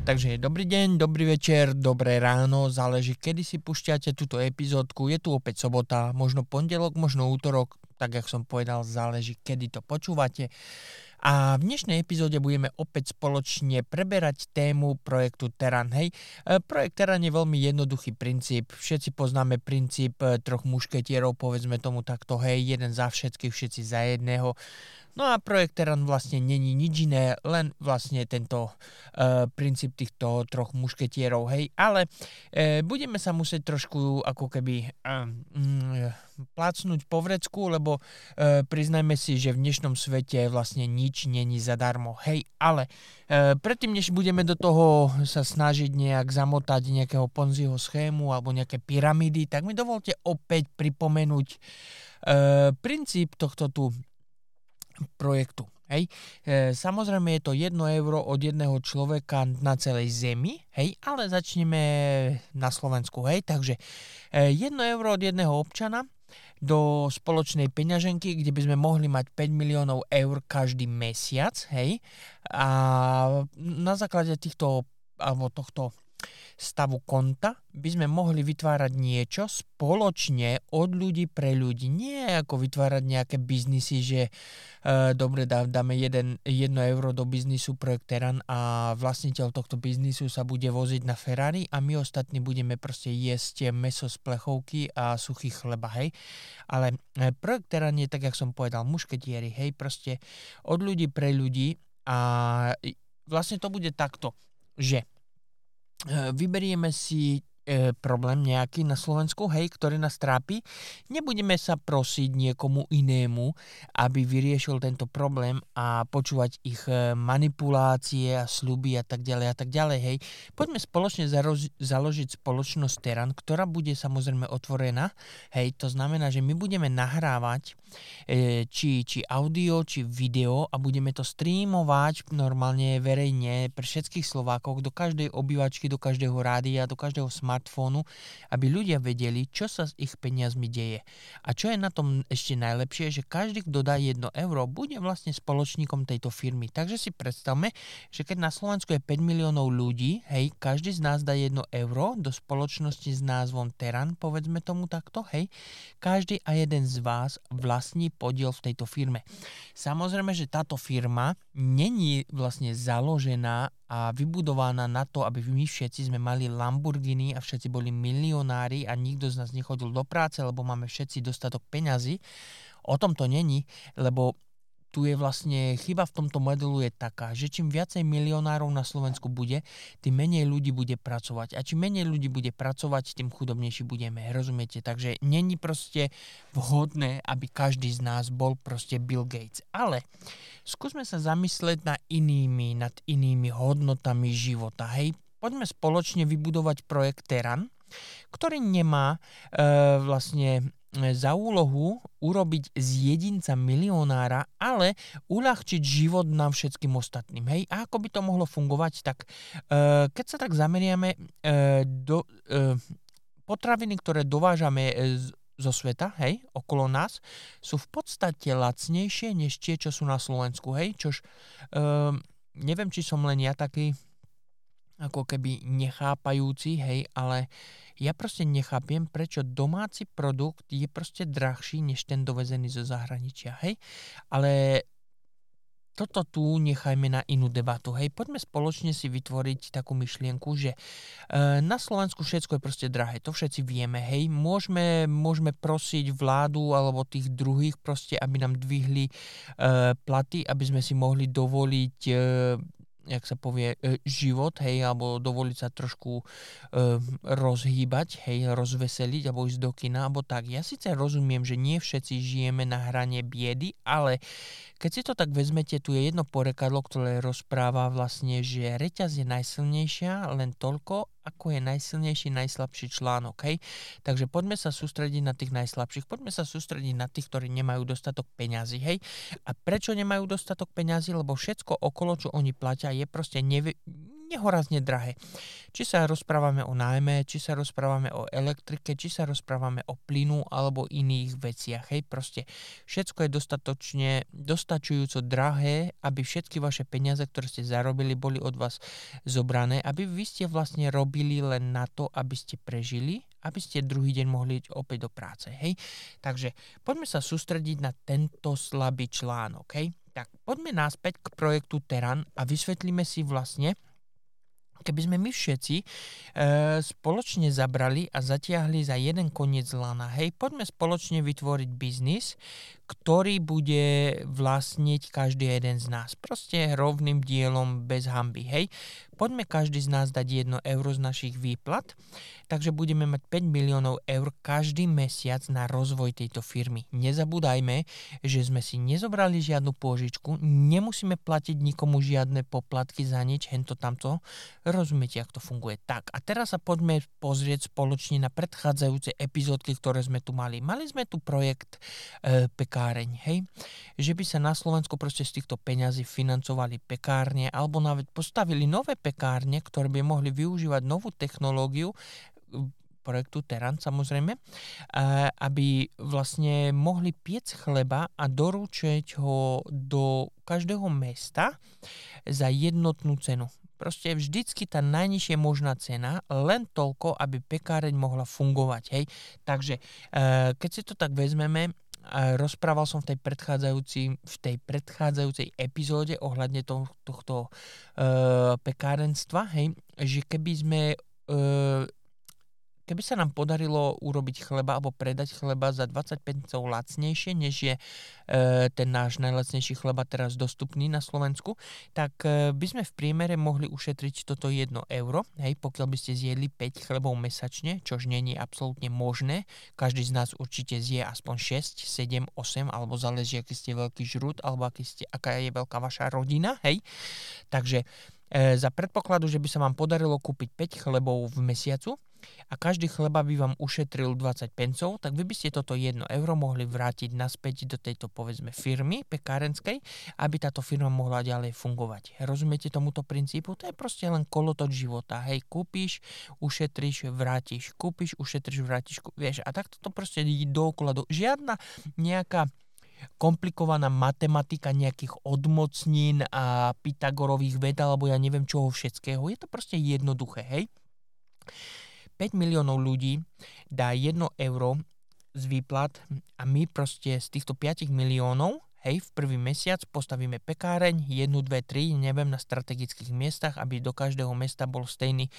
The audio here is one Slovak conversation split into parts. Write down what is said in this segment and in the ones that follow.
Takže dobrý deň, dobrý večer, dobré ráno, záleží kedy si pušťate túto epizódku. Je tu opäť sobota, možno pondelok, možno útorok, tak jak som povedal, záleží kedy to počúvate. A v dnešnej epizóde budeme opäť spoločne preberať tému projektu Teran. Hej, e, projekt Teran je veľmi jednoduchý princíp. Všetci poznáme princíp e, troch mušketierov, povedzme tomu takto, hej, jeden za všetkých, všetci za jedného. No a projekt Teran vlastne není nič iné, len vlastne tento uh, princíp týchto troch mušketierov, hej. Ale uh, budeme sa musieť trošku ako keby uh, um, plácnúť po vrecku, lebo uh, priznajme si, že v dnešnom svete vlastne nič není zadarmo, hej. Ale uh, predtým, než budeme do toho sa snažiť nejak zamotať nejakého Ponziho schému alebo nejaké pyramídy, tak mi dovolte opäť pripomenúť uh, princíp tohto tu projektu. Hej. E, samozrejme je to 1 euro od jedného človeka na celej zemi, hej, ale začneme na Slovensku. Hej. Takže e, 1 euro od jedného občana do spoločnej peňaženky, kde by sme mohli mať 5 miliónov eur každý mesiac. Hej. A na základe týchto alebo tohto stavu konta by sme mohli vytvárať niečo spoločne od ľudí pre ľudí. Nie ako vytvárať nejaké biznisy, že e, dobre dá, dáme 1 euro do biznisu projekt Teran a vlastniteľ tohto biznisu sa bude voziť na Ferrari a my ostatní budeme proste jesť meso z plechovky a suchý chleba, hej. Ale e, projekt Teran je tak, jak som povedal, mušketieri, hej, proste od ľudí pre ľudí a vlastne to bude takto, že vyberieme si e, problém nejaký na Slovensku, hej, ktorý nás trápi, nebudeme sa prosiť niekomu inému, aby vyriešil tento problém a počúvať ich e, manipulácie a sluby a tak ďalej a tak ďalej, hej. Poďme spoločne zaroz, založiť spoločnosť Teran, ktorá bude samozrejme otvorená, hej, to znamená, že my budeme nahrávať či, či audio, či video a budeme to streamovať normálne verejne pre všetkých Slovákov, do každej obývačky, do každého rádia, do každého smart smartfónu, aby ľudia vedeli, čo sa s ich peniazmi deje. A čo je na tom ešte najlepšie, že každý, kto dá 1 euro, bude vlastne spoločníkom tejto firmy. Takže si predstavme, že keď na Slovensku je 5 miliónov ľudí, hej, každý z nás dá 1 euro do spoločnosti s názvom Teran, povedzme tomu takto, hej, každý a jeden z vás vlastní podiel v tejto firme. Samozrejme, že táto firma není vlastne založená a vybudovaná na to, aby my všetci sme mali Lamborghini a všetci boli milionári a nikto z nás nechodil do práce, lebo máme všetci dostatok peňazí. O tom to není, lebo tu je vlastne chyba v tomto modelu je taká, že čím viacej milionárov na Slovensku bude, tým menej ľudí bude pracovať. A čím menej ľudí bude pracovať, tým chudobnejší budeme. Rozumiete? Takže není proste vhodné, aby každý z nás bol proste Bill Gates. Ale skúsme sa zamyslieť nad inými, nad inými hodnotami života. Hej, poďme spoločne vybudovať projekt Teran, ktorý nemá e, vlastne za úlohu urobiť z jedinca milionára, ale uľahčiť život nám všetkým ostatným. Hej? A ako by to mohlo fungovať? Tak e, keď sa tak zameriame e, do e, potraviny, ktoré dovážame z, zo sveta, hej, okolo nás, sú v podstate lacnejšie než tie, čo sú na Slovensku, hej, čož e, neviem, či som len ja taký ako keby nechápajúci, hej, ale ja proste nechápem, prečo domáci produkt je proste drahší než ten dovezený zo zahraničia, hej. Ale toto tu nechajme na inú debatu. Hej, poďme spoločne si vytvoriť takú myšlienku, že e, na Slovensku všetko je proste drahé. To všetci vieme. Hej, môžeme, môžeme prosiť vládu alebo tých druhých proste, aby nám dvihli e, platy, aby sme si mohli dovoliť e, jak sa povie, e, život, hej, alebo dovoliť sa trošku e, rozhýbať, hej, rozveseliť, alebo ísť do kina, alebo tak. Ja síce rozumiem, že nie všetci žijeme na hrane biedy, ale keď si to tak vezmete, tu je jedno porekadlo, ktoré rozpráva vlastne, že reťaz je najsilnejšia len toľko, ako je najsilnejší, najslabší článok. Hej? Takže poďme sa sústrediť na tých najslabších, poďme sa sústrediť na tých, ktorí nemajú dostatok peňazí. Hej? A prečo nemajú dostatok peňazí? Lebo všetko okolo, čo oni platia, je proste nevy nehorazne drahé. Či sa rozprávame o nájme, či sa rozprávame o elektrike, či sa rozprávame o plynu alebo iných veciach. Hej, proste všetko je dostatočne, dostačujúco drahé, aby všetky vaše peniaze, ktoré ste zarobili, boli od vás zobrané, aby vy ste vlastne robili len na to, aby ste prežili, aby ste druhý deň mohli ísť opäť do práce. Hej? Takže poďme sa sústrediť na tento slabý článok. Hej? Tak poďme naspäť k projektu Teran a vysvetlíme si vlastne, keby sme my všetci e, spoločne zabrali a zatiahli za jeden koniec lana, hej, poďme spoločne vytvoriť biznis, ktorý bude vlastniť každý jeden z nás. Proste rovným dielom bez hamby, hej. Poďme každý z nás dať 1 euro z našich výplat, takže budeme mať 5 miliónov eur každý mesiac na rozvoj tejto firmy. Nezabúdajme, že sme si nezobrali žiadnu pôžičku, nemusíme platiť nikomu žiadne poplatky za nič, hento tamto. Rozumiete, ako to funguje. Tak, a teraz sa poďme pozrieť spoločne na predchádzajúce epizódky, ktoré sme tu mali. Mali sme tu projekt e, pekáreň, hej? Že by sa na Slovensku proste z týchto peňazí financovali pekárne alebo nawet postavili nové pekárne, ktoré by mohli využívať novú technológiu projektu Teran samozrejme, aby vlastne mohli piec chleba a doručiť ho do každého mesta za jednotnú cenu. Proste vždycky tá najnižšia možná cena, len toľko, aby pekáreň mohla fungovať. Hej? Takže keď si to tak vezmeme, rozprával som v tej, predchádzajúcej, v tej predchádzajúcej epizóde ohľadne to, tohto uh, pekárenstva, hej, že keby sme uh, Keby sa nám podarilo urobiť chleba alebo predať chleba za 25 centov lacnejšie, než je e, ten náš najlacnejší chleba teraz dostupný na Slovensku, tak e, by sme v priemere mohli ušetriť toto 1 euro, hej, pokiaľ by ste zjedli 5 chlebov mesačne, čož je absolútne možné. Každý z nás určite zje aspoň 6, 7, 8, alebo záleží, aký ste veľký žrút, alebo aký ste, aká je veľká vaša rodina, hej. Takže e, za predpokladu, že by sa vám podarilo kúpiť 5 chlebov v mesiacu, a každý chleba by vám ušetril 20 pencov, tak vy by ste toto 1 euro mohli vrátiť naspäť do tejto povedzme firmy pekárenskej, aby táto firma mohla ďalej fungovať. Rozumiete tomuto princípu? To je proste len kolotoč života. Hej, kúpiš, ušetríš, vrátiš, kúpiš, ušetríš, vrátiš, vieš, a takto to proste ide dookola. Do... Žiadna nejaká komplikovaná matematika nejakých odmocnín a Pythagorových ved alebo ja neviem čoho všetkého. Je to proste jednoduché, hej? 5 miliónov ľudí dá 1 euro z výplat a my proste z týchto 5 miliónov hej, v prvý mesiac postavíme pekáreň, 1, 2, 3, neviem, na strategických miestach, aby do každého mesta bol stejný e,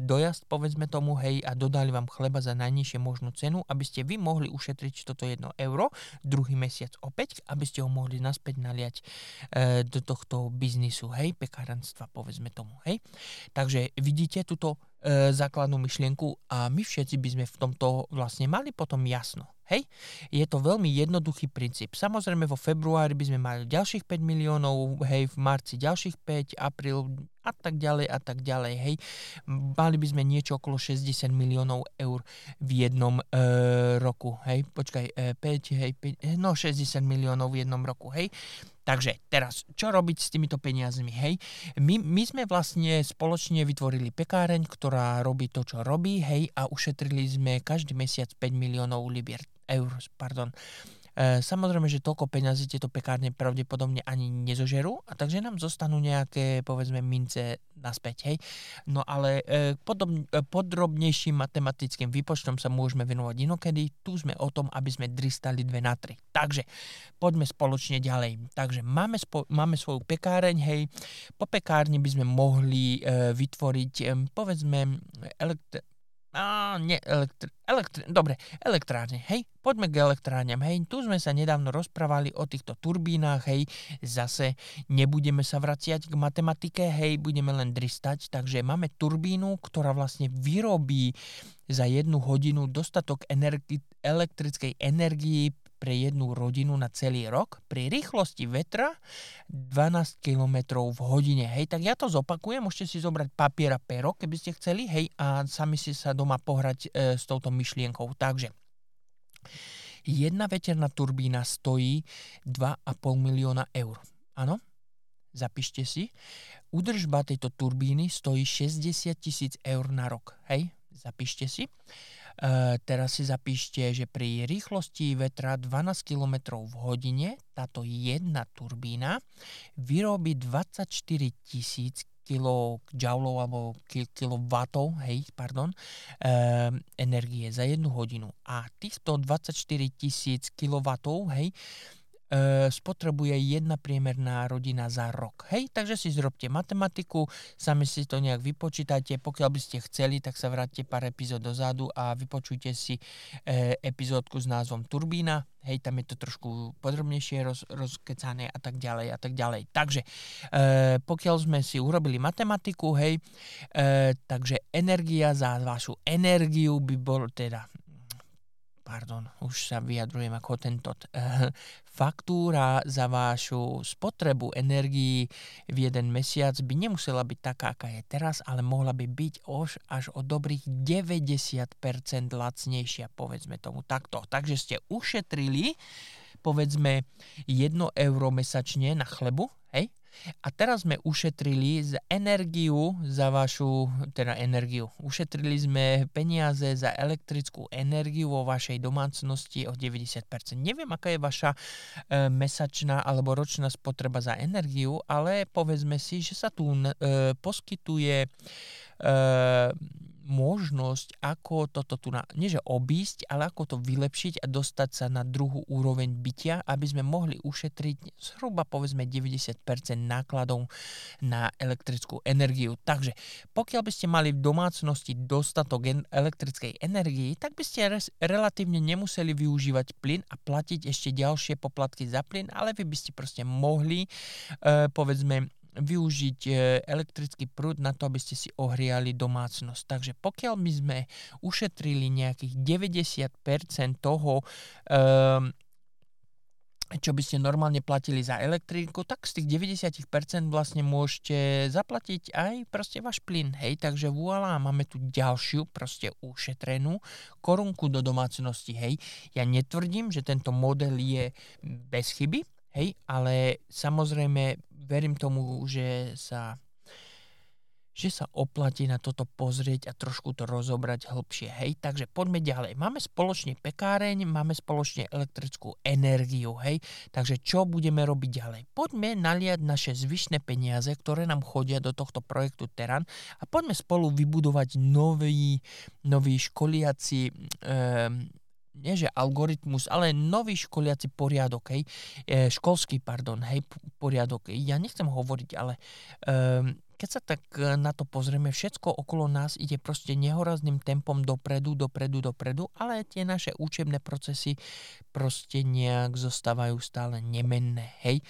dojazd, povedzme tomu, hej, a dodali vám chleba za najnižšie možnú cenu, aby ste vy mohli ušetriť toto 1 euro, druhý mesiac opäť, aby ste ho mohli naspäť naliať e, do tohto biznisu, hej, pekárenstva, povedzme tomu, hej. Takže vidíte túto e, základnú myšlienku a my všetci by sme v tomto vlastne mali potom jasno. Hej? Je to veľmi jednoduchý princíp. Samozrejme vo februári by sme mali ďalších 5 miliónov, hej, v marci ďalších 5, apríl a tak ďalej a tak ďalej, hej. Mali by sme niečo okolo 60 miliónov eur v jednom e, roku, hej. Počkaj, e, 5, hej, 5, no 60 miliónov v jednom roku, hej. Takže teraz, čo robiť s týmito peniazmi, hej? My, my sme vlastne spoločne vytvorili pekáreň, ktorá robí to, čo robí, hej, a ušetrili sme každý mesiac 5 miliónov libier, eur, pardon. E, samozrejme, že toľko peňazí tieto pekárne pravdepodobne ani nezožerú, a takže nám zostanú nejaké, povedzme, mince naspäť, hej. No ale e, podob, e, podrobnejším matematickým výpočtom sa môžeme venovať inokedy. Tu sme o tom, aby sme dristali dve na tri. Takže poďme spoločne ďalej. Takže máme, spo, máme svoju pekáreň, hej. Po pekárni by sme mohli e, vytvoriť, e, povedzme, elektr- a, nie, elektr- elektr- dobre, elektrárne, hej, poďme k elektrárňam, hej, tu sme sa nedávno rozprávali o týchto turbínach, hej, zase nebudeme sa vraciať k matematike, hej, budeme len dristať, takže máme turbínu, ktorá vlastne vyrobí za jednu hodinu dostatok energi- elektrickej energii pre jednu rodinu na celý rok pri rýchlosti vetra 12 km v hodine. Hej, tak ja to zopakujem, môžete si zobrať papier a pero, keby ste chceli, hej, a sami si sa doma pohrať e, s touto myšlienkou. Takže, jedna veterná turbína stojí 2,5 milióna eur. Áno? zapíšte si, Udržba tejto turbíny stojí 60 tisíc eur na rok. Hej, zapíšte si. E, teraz si zapíšte, že pri rýchlosti vetra 12 km v hodine táto jedna turbína vyrobí 24 tisíc kilojoulov alebo kilowattov, hej, pardon, e, energie za jednu hodinu. A týchto 24 tisíc kilowattov, hej, e, spotrebuje jedna priemerná rodina za rok. Hej, takže si zrobte matematiku, sami si to nejak vypočítajte, pokiaľ by ste chceli, tak sa vráťte pár epizód dozadu a vypočujte si e, epizódku s názvom Turbína, hej, tam je to trošku podrobnejšie roz, rozkecané a tak ďalej a tak ďalej. Takže e, pokiaľ sme si urobili matematiku, hej, e, takže energia za vašu energiu by bol teda pardon, už sa vyjadrujem ako tento, faktúra za vašu spotrebu energii v jeden mesiac by nemusela byť taká, aká je teraz, ale mohla by byť už až o dobrých 90% lacnejšia, povedzme tomu takto. Takže ste ušetrili povedzme 1 euro mesačne na chlebu? A teraz sme ušetrili z energiu za vašu, teda energiu, ušetrili sme peniaze za elektrickú energiu vo vašej domácnosti o 90%. Neviem, aká je vaša e, mesačná alebo ročná spotreba za energiu, ale povedzme si, že sa tu e, poskytuje e, možnosť, ako toto tu, na, nie že obísť, ale ako to vylepšiť a dostať sa na druhú úroveň bytia, aby sme mohli ušetriť zhruba povedzme 90% nákladov na elektrickú energiu. Takže pokiaľ by ste mali v domácnosti dostatok elektrickej energii, tak by ste res, relatívne nemuseli využívať plyn a platiť ešte ďalšie poplatky za plyn, ale vy by ste proste mohli, e, povedzme, využiť e, elektrický prúd na to, aby ste si ohriali domácnosť. Takže pokiaľ by sme ušetrili nejakých 90% toho, um, čo by ste normálne platili za elektriku, tak z tých 90% vlastne môžete zaplatiť aj proste váš plyn, hej, takže voilà, máme tu ďalšiu proste ušetrenú korunku do domácnosti, hej. Ja netvrdím, že tento model je bez chyby, hej, ale samozrejme verím tomu, že sa že sa oplatí na toto pozrieť a trošku to rozobrať hĺbšie. Hej, takže poďme ďalej. Máme spoločne pekáreň, máme spoločne elektrickú energiu, hej, takže čo budeme robiť ďalej? Poďme naliať naše zvyšné peniaze, ktoré nám chodia do tohto projektu Teran a poďme spolu vybudovať nový, nový školiaci um, nie že algoritmus, ale nový školiaci poriadok, hej, e, školský, pardon, hej, poriadok. Ja nechcem hovoriť, ale um, keď sa tak e, na to pozrieme, všetko okolo nás ide proste nehorazným tempom dopredu, dopredu, dopredu, ale tie naše učebné procesy proste nejak zostávajú stále nemenné. Hej. E,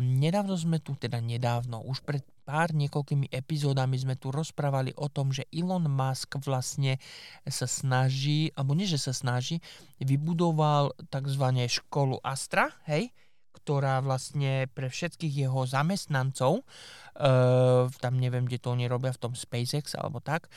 nedávno sme tu, teda nedávno, už pred pár niekoľkými epizódami sme tu rozprávali o tom, že Elon Musk vlastne sa snaží, alebo nie, že sa snaží, vybudoval tzv. školu Astra, hej, ktorá vlastne pre všetkých jeho zamestnancov, uh, tam neviem, kde to oni robia, v tom SpaceX alebo tak,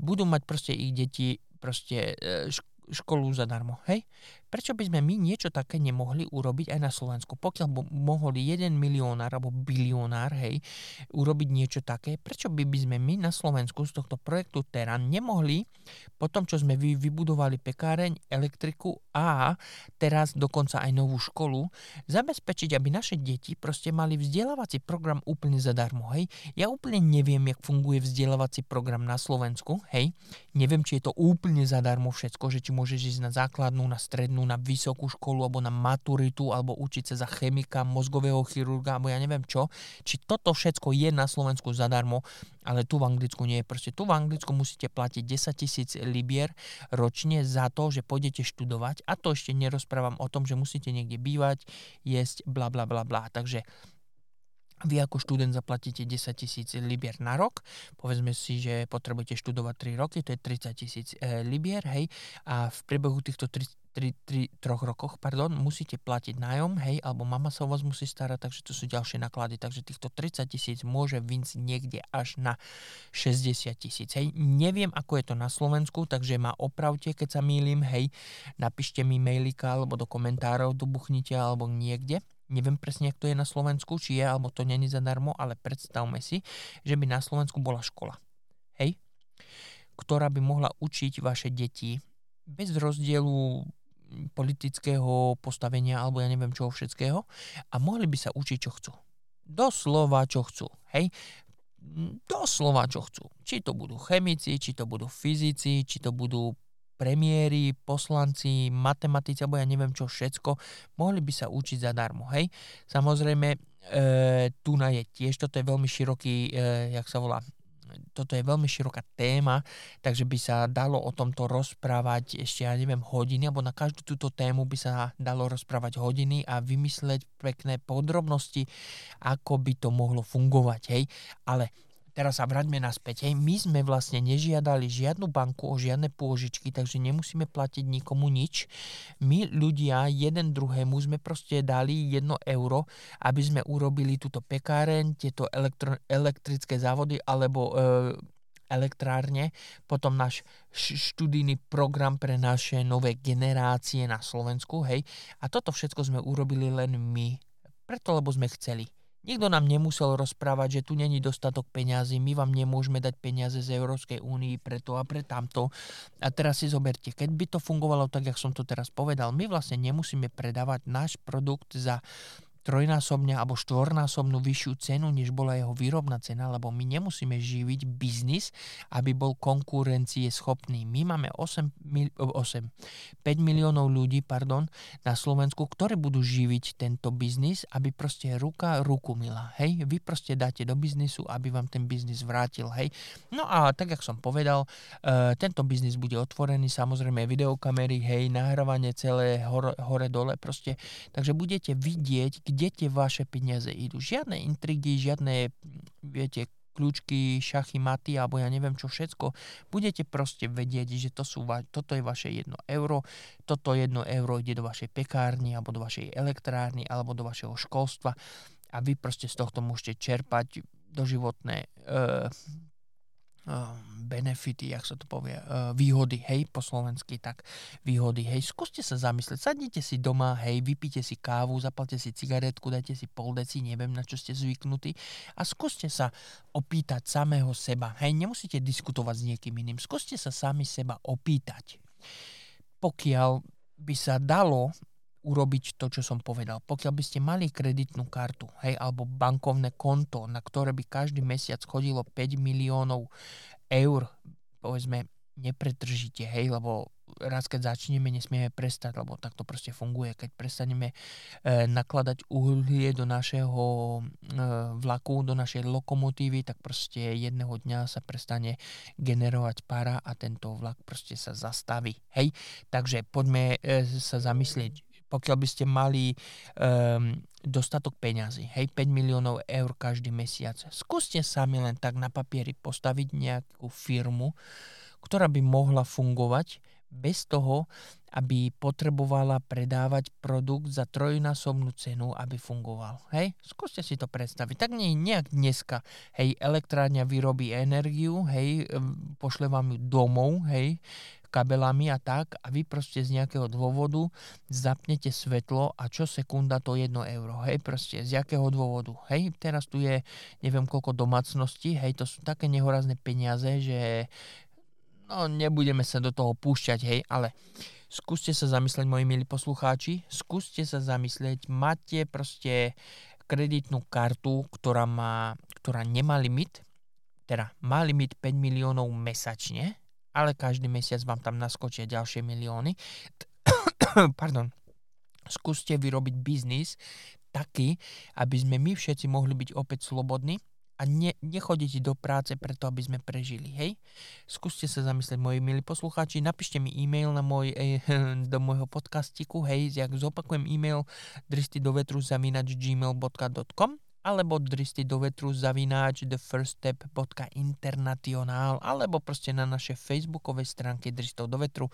budú mať proste ich deti proste uh, školu zadarmo, hej? Prečo by sme my niečo také nemohli urobiť aj na Slovensku? Pokiaľ by mohol jeden milionár alebo bilionár, hej, urobiť niečo také, prečo by, by sme my na Slovensku z tohto projektu Teran nemohli, po tom, čo sme vy, vybudovali pekáreň, elektriku a teraz dokonca aj novú školu, zabezpečiť, aby naše deti proste mali vzdelávací program úplne zadarmo, hej? Ja úplne neviem, jak funguje vzdelávací program na Slovensku, hej? Neviem, či je to úplne zadarmo všetko, že či môžeš ísť na základnú, na strednú, strednú, na vysokú školu alebo na maturitu alebo učiť sa za chemika, mozgového chirurga alebo ja neviem čo. Či toto všetko je na Slovensku zadarmo, ale tu v Anglicku nie je. Proste tu v Anglicku musíte platiť 10 tisíc libier ročne za to, že pôjdete študovať a to ešte nerozprávam o tom, že musíte niekde bývať, jesť, bla bla bla bla. Takže vy ako študent zaplatíte 10 tisíc libier na rok, povedzme si, že potrebujete študovať 3 roky, to je 30 tisíc e, libier, hej, a v priebehu týchto 3, 3, 3, troch rokoch, pardon, musíte platiť nájom, hej, alebo mama sa o vás musí starať, takže to sú ďalšie náklady, takže týchto 30 tisíc môže vynsť niekde až na 60 tisíc, hej. Neviem, ako je to na Slovensku, takže ma opravte, keď sa mýlim, hej, napíšte mi mailika alebo do komentárov, dobuchnite alebo niekde, Neviem presne, ako to je na Slovensku, či je, alebo to není zadarmo, ale predstavme si, že by na Slovensku bola škola. Hej? Ktorá by mohla učiť vaše deti bez rozdielu politického postavenia alebo ja neviem čoho všetkého a mohli by sa učiť, čo chcú. Doslova, čo chcú. Hej? Doslova, čo chcú. Či to budú chemici, či to budú fyzici, či to budú premiéry, poslanci, matematici, alebo ja neviem čo všetko, mohli by sa učiť zadarmo, hej. Samozrejme, e, tu na je tiež, toto je veľmi široký, e, jak sa volá, toto je veľmi široká téma, takže by sa dalo o tomto rozprávať ešte, ja neviem, hodiny, alebo na každú túto tému by sa dalo rozprávať hodiny a vymysleť pekné podrobnosti, ako by to mohlo fungovať, hej. Ale teraz sa vraťme naspäť. Hej, my sme vlastne nežiadali žiadnu banku o žiadne pôžičky, takže nemusíme platiť nikomu nič. My ľudia jeden druhému sme proste dali jedno euro, aby sme urobili túto pekáreň, tieto elektro- elektrické závody alebo e, elektrárne, potom náš študijný program pre naše nové generácie na Slovensku, hej. A toto všetko sme urobili len my, preto lebo sme chceli. Nikto nám nemusel rozprávať, že tu není dostatok peňazí, my vám nemôžeme dať peniaze z Európskej únii preto a pre tamto. A teraz si zoberte, keď by to fungovalo tak, jak som to teraz povedal, my vlastne nemusíme predávať náš produkt za trojnásobne alebo štvornásobnú vyššiu cenu, než bola jeho výrobná cena, lebo my nemusíme živiť biznis, aby bol konkurencie schopný. My máme 8, 8 5 miliónov ľudí pardon, na Slovensku, ktorí budú živiť tento biznis, aby proste ruka ruku mila. Hej? Vy proste dáte do biznisu, aby vám ten biznis vrátil. Hej? No a tak, jak som povedal, uh, tento biznis bude otvorený, samozrejme videokamery, hej, nahrávanie celé hore, hore dole proste. Takže budete vidieť, kde kde tie vaše peniaze idú. Žiadne intrigy, žiadne, viete, kľúčky, šachy, maty alebo ja neviem čo všetko. Budete proste vedieť, že to sú, toto je vaše jedno euro, toto jedno euro ide do vašej pekárny alebo do vašej elektrárny alebo do vašeho školstva a vy proste z tohto môžete čerpať doživotné uh, benefity, jak sa to povie, výhody, hej, po slovensky, tak výhody, hej, skúste sa zamyslieť, sadnite si doma, hej, vypite si kávu, zapalte si cigaretku, dajte si pol deci, neviem, na čo ste zvyknutí. A skúste sa opýtať samého seba, hej, nemusíte diskutovať s niekým iným, skúste sa sami seba opýtať. Pokiaľ by sa dalo urobiť to, čo som povedal. Pokiaľ by ste mali kreditnú kartu, hej, alebo bankovné konto, na ktoré by každý mesiac chodilo 5 miliónov eur, povedzme, nepretržite, hej, lebo raz keď začneme, nesmieme prestať, lebo tak to proste funguje. Keď prestaneme e, nakladať uhlie do našeho e, vlaku, do našej lokomotívy, tak proste jedného dňa sa prestane generovať para a tento vlak proste sa zastaví. Hej, takže poďme e, sa zamyslieť, pokiaľ by ste mali um, dostatok peňazí, hej, 5 miliónov eur každý mesiac, skúste sami len tak na papieri postaviť nejakú firmu, ktorá by mohla fungovať bez toho, aby potrebovala predávať produkt za trojnásobnú cenu, aby fungoval. Hej, skúste si to predstaviť. Tak nie nejak dneska, hej, elektrárňa vyrobí energiu, hej, pošle vám ju domov, hej, kabelami a tak a vy proste z nejakého dôvodu zapnete svetlo a čo sekunda to 1 euro. Hej, proste z jakého dôvodu. Hej, teraz tu je neviem koľko domácností, hej, to sú také nehorazné peniaze, že no nebudeme sa do toho púšťať, hej, ale skúste sa zamyslieť, moji milí poslucháči, skúste sa zamyslieť, máte proste kreditnú kartu, ktorá, má, ktorá nemá limit, teda má limit 5 miliónov mesačne, ale každý mesiac vám tam naskočia ďalšie milióny. Pardon. Skúste vyrobiť biznis taký, aby sme my všetci mohli byť opäť slobodní a ne, nechodiť do práce preto, aby sme prežili, hej? Skúste sa zamyslieť, moji milí poslucháči, napíšte mi e-mail na môj, eh, do môjho podcastiku, hej, jak zopakujem e-mail dristy do vetru gmail.com alebo dristy do vetru zavináč thefirststep.international alebo proste na našej facebookovej stránke dristov do vetru.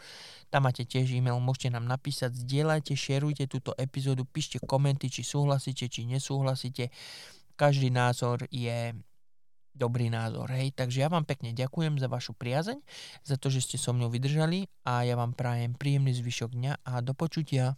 Tam máte tiež e-mail, môžete nám napísať, zdieľajte, šerujte túto epizódu, píšte komenty, či súhlasíte, či nesúhlasíte. Každý názor je dobrý názor. Hej, takže ja vám pekne ďakujem za vašu priazeň, za to, že ste so mnou vydržali a ja vám prajem príjemný zvyšok dňa a do počutia.